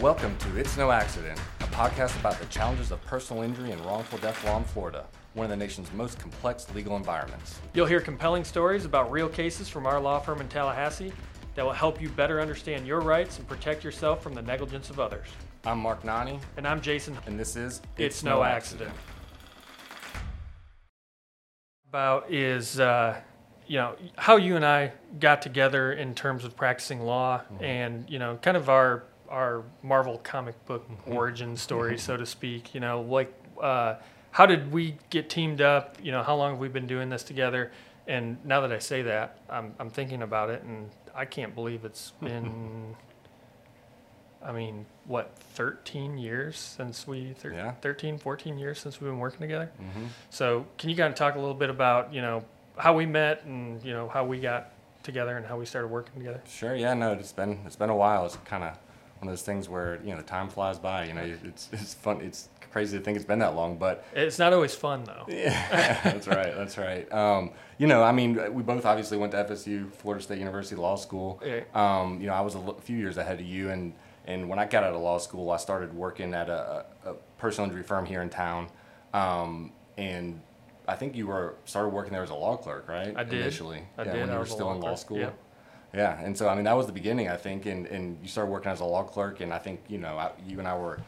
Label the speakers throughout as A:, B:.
A: Welcome to It's No Accident, a podcast about the challenges of personal injury and wrongful death law in Florida, one of the nation's most complex legal environments.
B: You'll hear compelling stories about real cases from our law firm in Tallahassee that will help you better understand your rights and protect yourself from the negligence of others.
A: I'm Mark Nonni,
B: And I'm Jaeson.
A: and this is
B: It's, no, accident. About is uh, you know how you and I got together in terms of practicing law, and you know kind of our our Marvel comic book origin story, so to speak. You know, like uh, how did we get teamed up? You know, how long have we been doing this together? And now that I say that, I'm I'm thinking about it, and I can't believe it's been. I mean, what, 13 years since we, thir-
A: Yeah.
B: 13, 14 years since we've been working together?
A: Mhm.
B: So can you kind of talk a little bit about, you know, how we met and, you know, how we got together and how we started working together?
A: Sure, yeah, no, it's been it's been a while. It's kind of one of those things where you know the time flies by. You know, it's it's fun. It's crazy to think it's been that long, but
B: It's not always fun, though.
A: Yeah, that's right. That's right. Um, you know, I mean, we both obviously went to FSU, Florida State University Law School.
B: Yeah.
A: Um, you know, I was a l- few years ahead of you, and and when I got out of law school, I started working at a, a personal injury firm here in town. Um, and I think you were started working there as a law clerk, right?
B: I did.
A: initially.
B: I
A: yeah,
B: did.
A: when you were still in law
B: clerk,
A: school.
B: yeah.
A: Yeah, and so I mean that was the beginning, I think, and, and you started working as a law clerk, and I think you know I, you and I were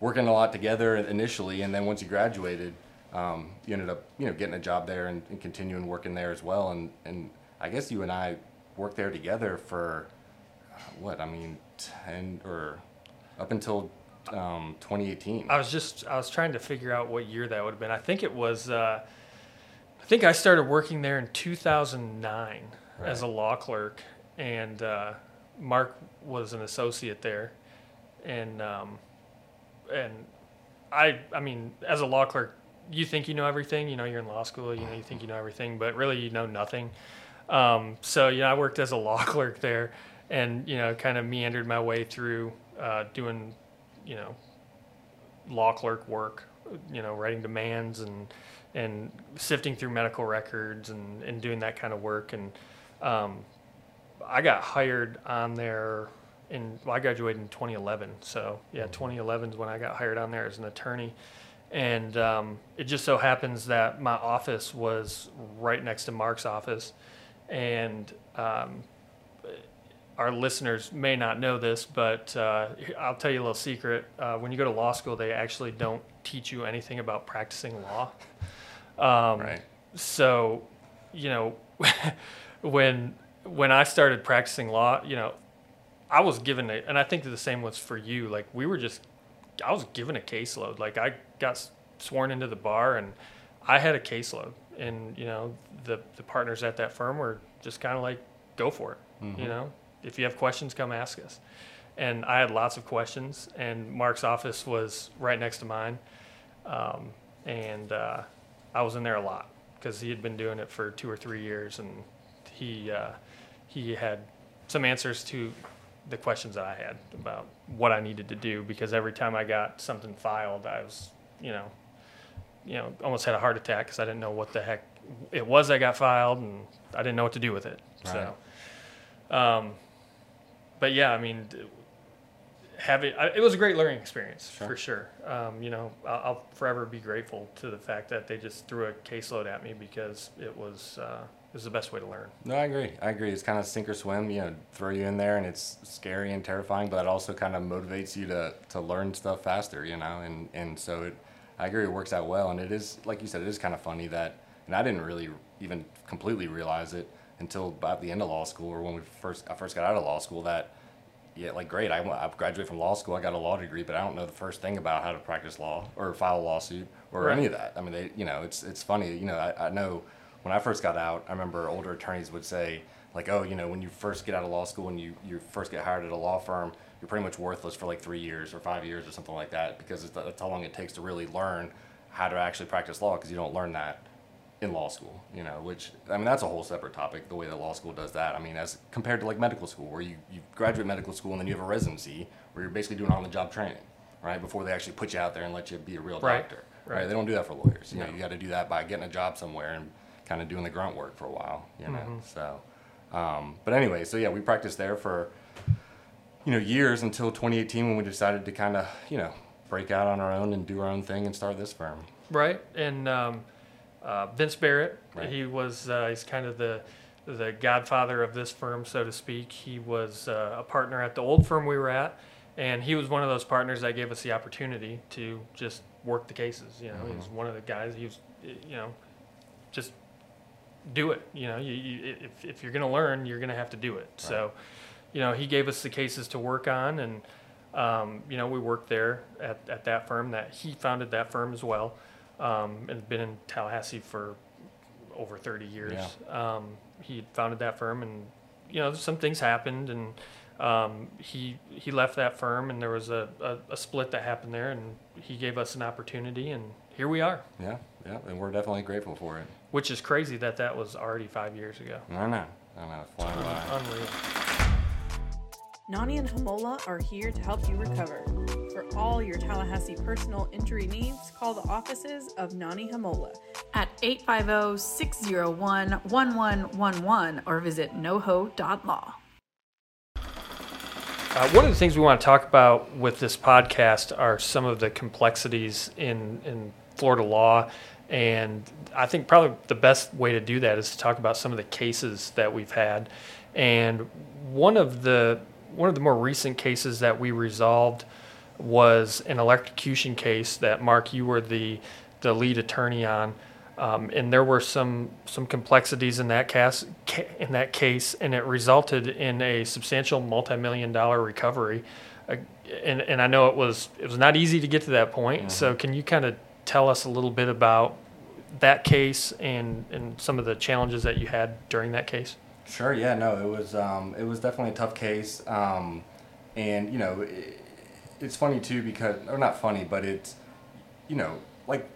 A: working a lot together initially, and then once you graduated, um, you ended up you know getting a job there and, and continuing working there as well, and and I guess you and I worked there together for uh, what I mean ten or up until um, 2018.
B: I was just, I was trying to figure out what year that would have been. I think it was, uh, I think I started working there in 2009 as a law clerk, and uh, Mark was an associate there, and um, and I, I mean, as a law clerk, you think you know everything. You know, you're in law school. You know, you think you know everything, but really, you know nothing. Um, so you know, I worked as a law clerk there, and you know, kind of meandered my way through uh, doing, you know, law clerk work. You know, writing demands and and sifting through medical records and, and doing that kind of work. And um, I got hired on there in well, I graduated in 2011. So yeah, 2011 is when I got hired on there as an attorney. And um, it just so happens that my office was right next to Mark's office, and um, our listeners may not know this, but uh, I'll tell you a little secret. Uh, when you go to law school, they actually don't teach you anything about practicing law. Um,
A: right.
B: So, you know, when when I started practicing law, you know, I was given a, and I think the same was for you. Like we were just, I was given a caseload. Like I got sworn into the bar, and I had a caseload, and you know, the the partners at that firm were just kind of like, go for it. You know, if you have questions, come ask us. And I had lots of questions, and Mark's office was right next to mine, um, and uh, I was in there a lot because he had been doing it for two or three years, and he uh, he had some answers to the questions that I had about what I needed to do because every time I got something filed, I was you know you know almost had a heart attack because I didn't know what the heck it was that got filed, and I didn't know what to do with it. So. Um, but yeah, I mean, having I, it was a great learning experience
A: Sure.
B: for sure. Um, you know, I'll, I'll forever be grateful to the fact that they just threw a caseload at me because it was uh, was the best way to learn.
A: No, I agree. I agree. It's kind of sink or swim. You know, throw you in there, and it's scary and terrifying, but it also kind of motivates you to to learn stuff faster. You know, and and so it. I agree. It works out well, and it is like you said. It is kind of funny that, and I didn't really even completely realize it until about the end of law school, or when we first I first got out of law school. That yeah, like great. I, I graduated from law school. I got a law degree, but I don't know the first thing about how to practice law or file a lawsuit or
B: Right.
A: any of that. I mean, they, you know, it's it's funny. You know, I, I know when I first got out, I remember older attorneys would say like, oh, you know, when you first get out of law school and you you first get hired at a law firm, you're pretty much worthless for like three years or five years or something like that because it's, that's how long it takes to really learn how to actually practice law because you don't learn that in law school, you know, which I mean that's a whole separate topic. The way that law school does that, I mean, as compared to like medical school, where you, you graduate medical school and then you have a residency where you're basically doing on-the-job training, right, before they actually put you out there and let you be a real
B: Right,
A: doctor, right?
B: right.
A: They don't do that for lawyers. You know,
B: No.
A: you got to do that by getting a job somewhere and kind of doing the grunt work for a while, you know. So, um, but anyway, so yeah, we practiced there for you know, years until 2018 when we decided to kind of, you know, break out on our own and do our own thing and start this firm.
B: Right, and um, uh, Vince Barrett,
A: Right.
B: he was uh, he's kind of the the godfather of this firm, so to speak. He was uh, a partner at the old firm we were at, and he was one of those partners that gave us the opportunity to just work the cases. You know, he was one of the guys. He was, you know, just do it. You know, you, you, if if you're going to learn, you're going to have to do it. So, you know, he gave us the cases to work on, and um, you know, we worked there at, at that firm. That he founded that firm as well, um, and been in Tallahassee for over 30 years. Um, he founded that firm, and you know, some things happened, and um, he he left that firm, and there was a, a, a split that happened there, and he gave us an opportunity, and here we are.
A: Yeah, yeah, and we're definitely grateful for it.
B: Which is crazy that that was already five years ago.
A: I know, I know, it's flying by.
B: Unreal.
C: Nonni and Homola are here to help you recover. For all your Tallahassee personal injury needs, call the offices of Nonni Homola.
D: at 850-601-1111 or visit noho.law.
B: Uh, one of the things we want to talk about with this podcast are some of the complexities in, in Florida law. And I think probably the best way to do that is to talk about some of the cases that we've had. And one of the one of the more recent cases that we resolved was an electrocution case that Mark, you were the the lead attorney on. Um, and there were some some complexities in that case in that case, and it resulted in a substantial multi-million dollar recovery. Uh, and and I know it was it was not easy to get to that point. So can you kind of tell us a little bit about that case and and some of the challenges that you had during that case?
A: Sure. Yeah. No. It was. Um, it was definitely a tough case. Um, and you know, it, it's funny too because, or not funny, but it's, you know, like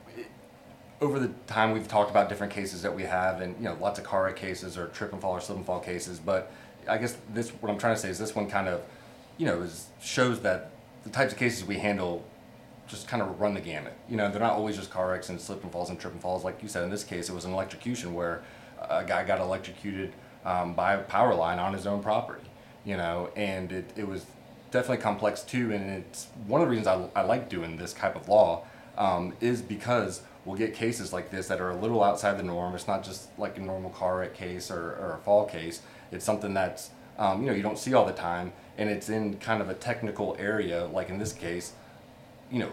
A: over the time we've talked about different cases that we have, and you know, lots of car wreck cases or trip and fall or slip and fall cases. But I guess this, what I'm trying to say is this one kind of, you know, is shows that the types of cases we handle just kind of run the gamut. You know, they're not always just car wrecks and slip and falls and trip and falls. Like you said, in this case, it was an electrocution where a guy got electrocuted um, by a power line on his own property. You know, and it, it was definitely complex too. And it's one of the reasons I, I like doing this type of law um, is because we'll get cases like this that are a little outside the norm. It's not just like a normal car wreck case or, or a fall case. It's something that's um, you know you don't see all the time, and it's in kind of a technical area, like in this case, you know,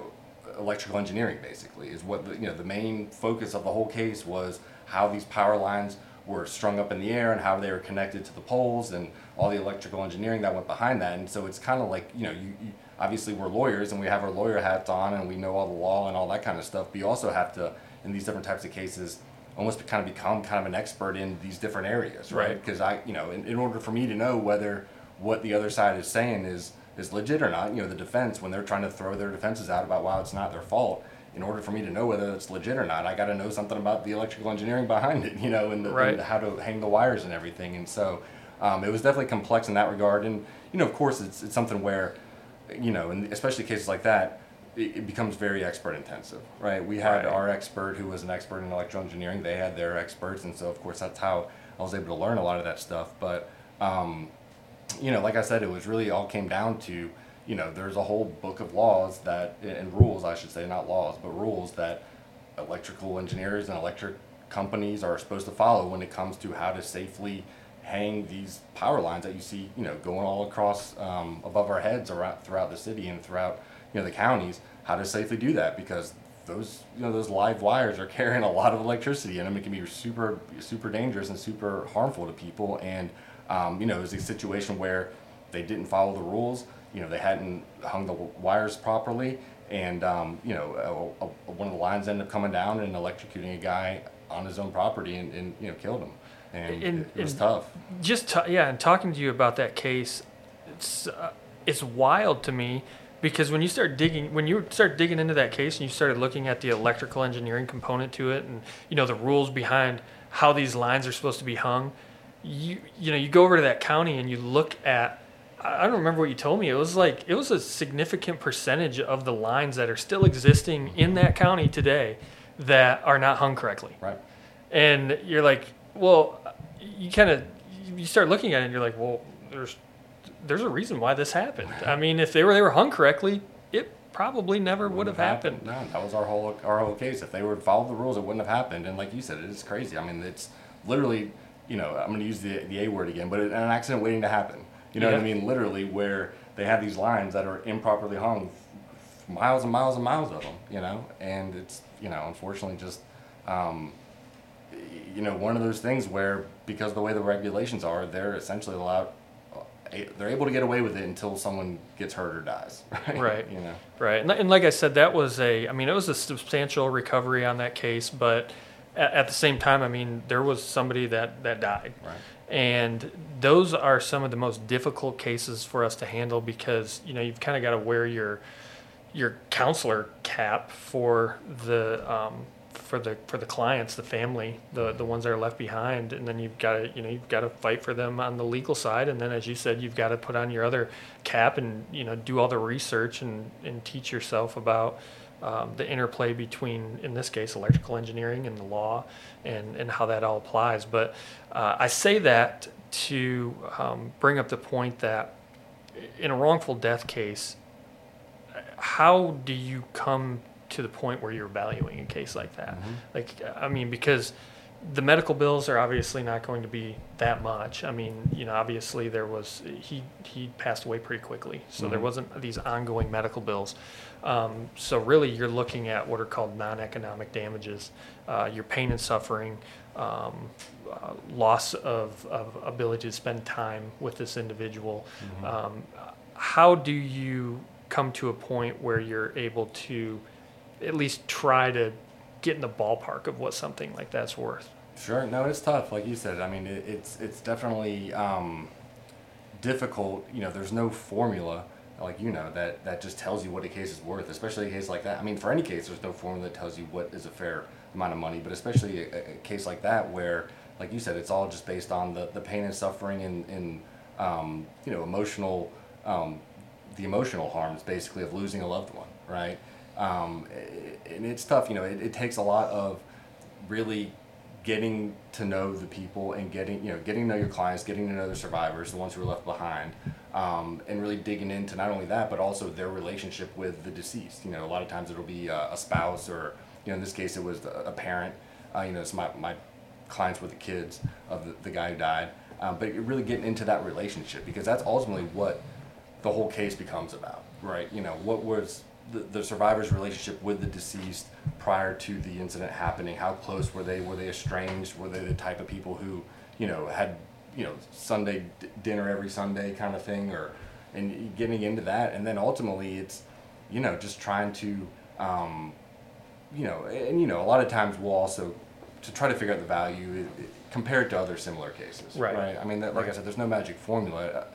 A: electrical engineering basically is what the, you know the main focus of the whole case was how these power lines were strung up in the air and how they were connected to the poles and all the electrical engineering that went behind that. And so it's kind of like you know you, you obviously we're lawyers and we have our lawyer hats on and we know all the law and all that kind of stuff. But you also have to in these different types of cases almost kind of become kind of an expert in these different areas, right?
B: Right.
A: Because I, you know, in, in order for me to know whether what the other side is saying is is legit or not, you know, the defense when they're trying to throw their defenses out about why it's not their fault. In order for me to know whether it's legit or not, I got to know something about the electrical engineering behind it, you know, and, the,
B: Right.
A: and how to hang the wires and everything. And so um, it was definitely complex in that regard. And you know, of course, it's it's something where, you know, and especially cases like that, it, it becomes very expert intensive, right? We had
B: Right.
A: our expert who was an expert in electrical engineering. They had their experts, and so of course that's how I was able to learn a lot of that stuff. But um, you know, like I said, it was really all came down to, you know, there's a whole book of laws that and rules, I should say, not laws, but rules that electrical engineers and electric companies are supposed to follow when it comes to how to safely hang these power lines that you see, you know, going all across um, above our heads around throughout the city and throughout, you know, the counties. How to safely do that because those, you know, those live wires are carrying a lot of electricity in them. It can be super, super dangerous and super harmful to people. And um, you know, it was a situation where they didn't follow the rules. You know, they hadn't hung the wires properly, and um, you know, a, a, one of the lines ended up coming down and electrocuting a guy on his own property, and, and you know, killed him. And
B: In-
A: it, was
B: in-
A: tough.
B: just ta yeah, and talking to you about that case, it's uh, it's wild to me because when you start digging, when you start digging into that case and you started looking at the electrical engineering component to it, and you know the rules behind how these lines are supposed to be hung, you you know you go over to that county and you look at. I don't remember what you told me. It was like it was a significant percentage of the lines that are still existing in that county today that are not hung correctly
A: Right.
B: and you're like, well, you kind of you start looking at it and you're like, well, there's there's a reason why this happened. I mean, if they were they were hung correctly, it probably never would have happened.
A: No, that was our whole our whole case. If they would follow the rules, it wouldn't have happened. And like you said, it is crazy. I mean, it's literally, you know, I'm going to use the the A word again, but an accident waiting to happen. You know what I mean? Literally, where they have these lines that are improperly hung, miles and miles and miles of them. You know, and it's you know, unfortunately, just. Um, you know, one of those things where because of the way the regulations are, they're essentially allowed, they're able to get away with it until someone gets hurt or dies. Right.
B: Right.
A: You know.
B: Right, and, and like I said, that was a, I mean, it was a substantial recovery on that case, but at, at the same time, I mean, there was somebody that, that died.
A: Right.
B: And those are some of the most difficult cases for us to handle because, you know, you've kind of got to wear your, your counselor cap for the, um, for the, for the clients, the family, the, the ones that are left behind. And then you've got to, you know, you've got to fight for them on the legal side. And then, as you said, you've got to put on your other cap and, you know, do all the research and, and teach yourself about, um, the interplay between, in this case, electrical engineering and the law and, and how that all applies. But uh, I say that to um, bring up the point that in a wrongful death case, how do you come to the point where you're valuing a case like that? Like, I mean, because the medical bills are obviously not going to be that much. I mean, you know, obviously there was he he passed away pretty quickly, so there
A: Mhm.
B: wasn't these ongoing medical bills. Um, so really, you're looking at what are called non-economic damages, uh, your pain and suffering, um, uh, loss of, of ability to spend time with this individual. Um, how do you come to a point where you're able to at least try to get in the ballpark of what something like that's worth?
A: Sure. No, it's tough. Like you said, I mean, it, it's it's definitely um, difficult. You know, there's no formula, like you know, that that just tells you what a case is worth. Especially a case like that. I mean, for any case, there's no formula that tells you what is a fair amount of money. But especially a, a case like that, where, like you said, it's all just based on the, the pain and suffering and, and um, you know, emotional, um, the emotional harms basically of losing a loved one, right? Um, and it's tough. You know, it, it takes a lot of really getting to know the people and getting you know getting to know your clients getting to know the survivors the ones who are left behind um, and really digging into not only that but also their relationship with the deceased. You know a lot of times it'll be a, a spouse or you know in this case it was a, parent. Uh, you know it's my, my clients with the kids of the, the guy who died. Um, but really getting into that relationship because that's ultimately what the whole case becomes about, right? You know, what was the, the survivor's relationship with the deceased prior to the incident happening? How close were they? Were they estranged? Were they the type of people who, you know, had, you know, Sunday d- dinner every Sunday kind of thing, or and getting into that, and then ultimately it's, you know, just trying to, um, you know, and you know, a lot of times we'll also to try to figure out the value it, it, compared to other similar cases,
B: Right.
A: Right. I mean, that, like I said, there's no magic formula.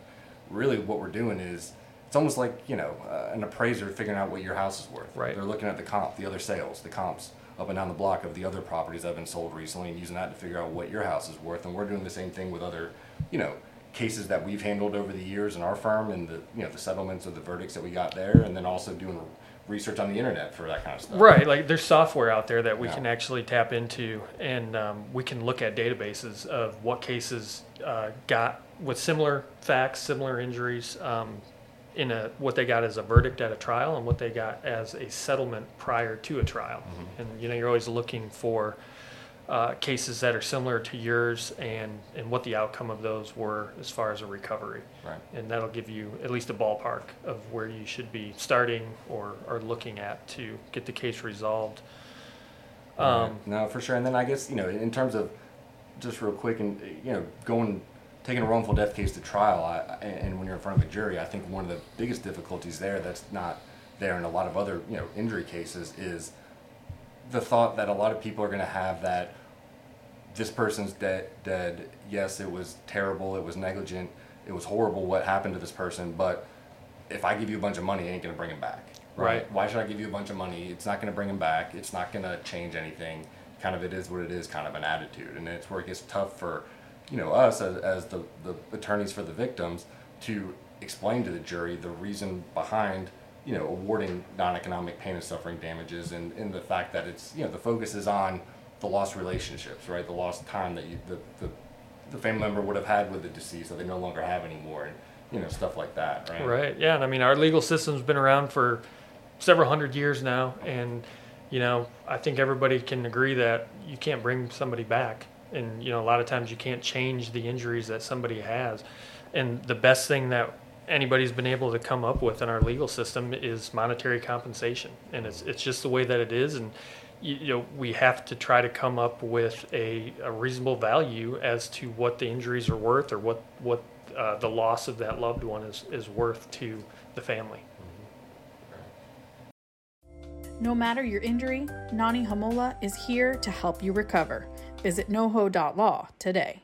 A: Really, what we're doing is it's almost like you know uh, an appraiser figuring out what your house is worth.
B: Right.
A: They're looking at the comp, the other sales, the comps up and down the block of the other properties that have been sold recently, and using that to figure out what your house is worth. And we're doing the same thing with other, you know, cases that we've handled over the years in our firm, and the you know the settlements or the verdicts that we got there, and then also doing research on the internet for that kind of stuff.
B: Right, like there's software out there that we
A: Yeah.
B: can actually tap into, and um, we can look at databases of what cases uh, got with similar facts, similar injuries, um, in a what they got as a verdict at a trial, and what they got as a settlement prior to a trial. And you know, you're always looking for uh, cases that are similar to yours, and and what the outcome of those were as far as a recovery.
A: Right.
B: And that'll give you at least a ballpark of where you should be starting or, or looking at to get the case resolved. Um,
A: no, for sure. And then I guess you know, in terms of just real quick, and you know, going taking a wrongful death case to trial, I, and when you're in front of a jury, I think one of the biggest difficulties there that's not there in a lot of other you know injury cases is the thought that a lot of people are going to have that this person's dead dead. Yes it was terrible it was negligent it was horrible what happened to this person but if i give you a bunch of money it ain't going to bring him back.
B: Right.
A: why should i give you a bunch of money? It's not going to bring him back it's not going to change anything. Kind of it is what it is kind of an attitude and it's where it gets tough for you know us as, as the, the attorneys for the victims to explain to the jury the reason behind you know awarding non-economic pain and suffering damages and, and the fact that it's you know the focus is on the lost relationships right the lost time that you the, the, the family member would have had with the deceased that they no longer have anymore and you know, stuff like that, right?
B: Right. Yeah. And I mean, our legal system's been around for several hundred years now, and you know, I think everybody can agree that you can't bring somebody back, and you know, a lot of times you can't change the injuries that somebody has, and the best thing that anybody's been able to come up with in our legal system is monetary compensation, and it's it's just the way that it is, and you, you know, we have to try to come up with a, a reasonable value as to what the injuries are worth or what what uh, the loss of that loved one is, is worth to the family.
C: No matter your injury, Nonni Homola is here to help you recover. Visit noho.law today.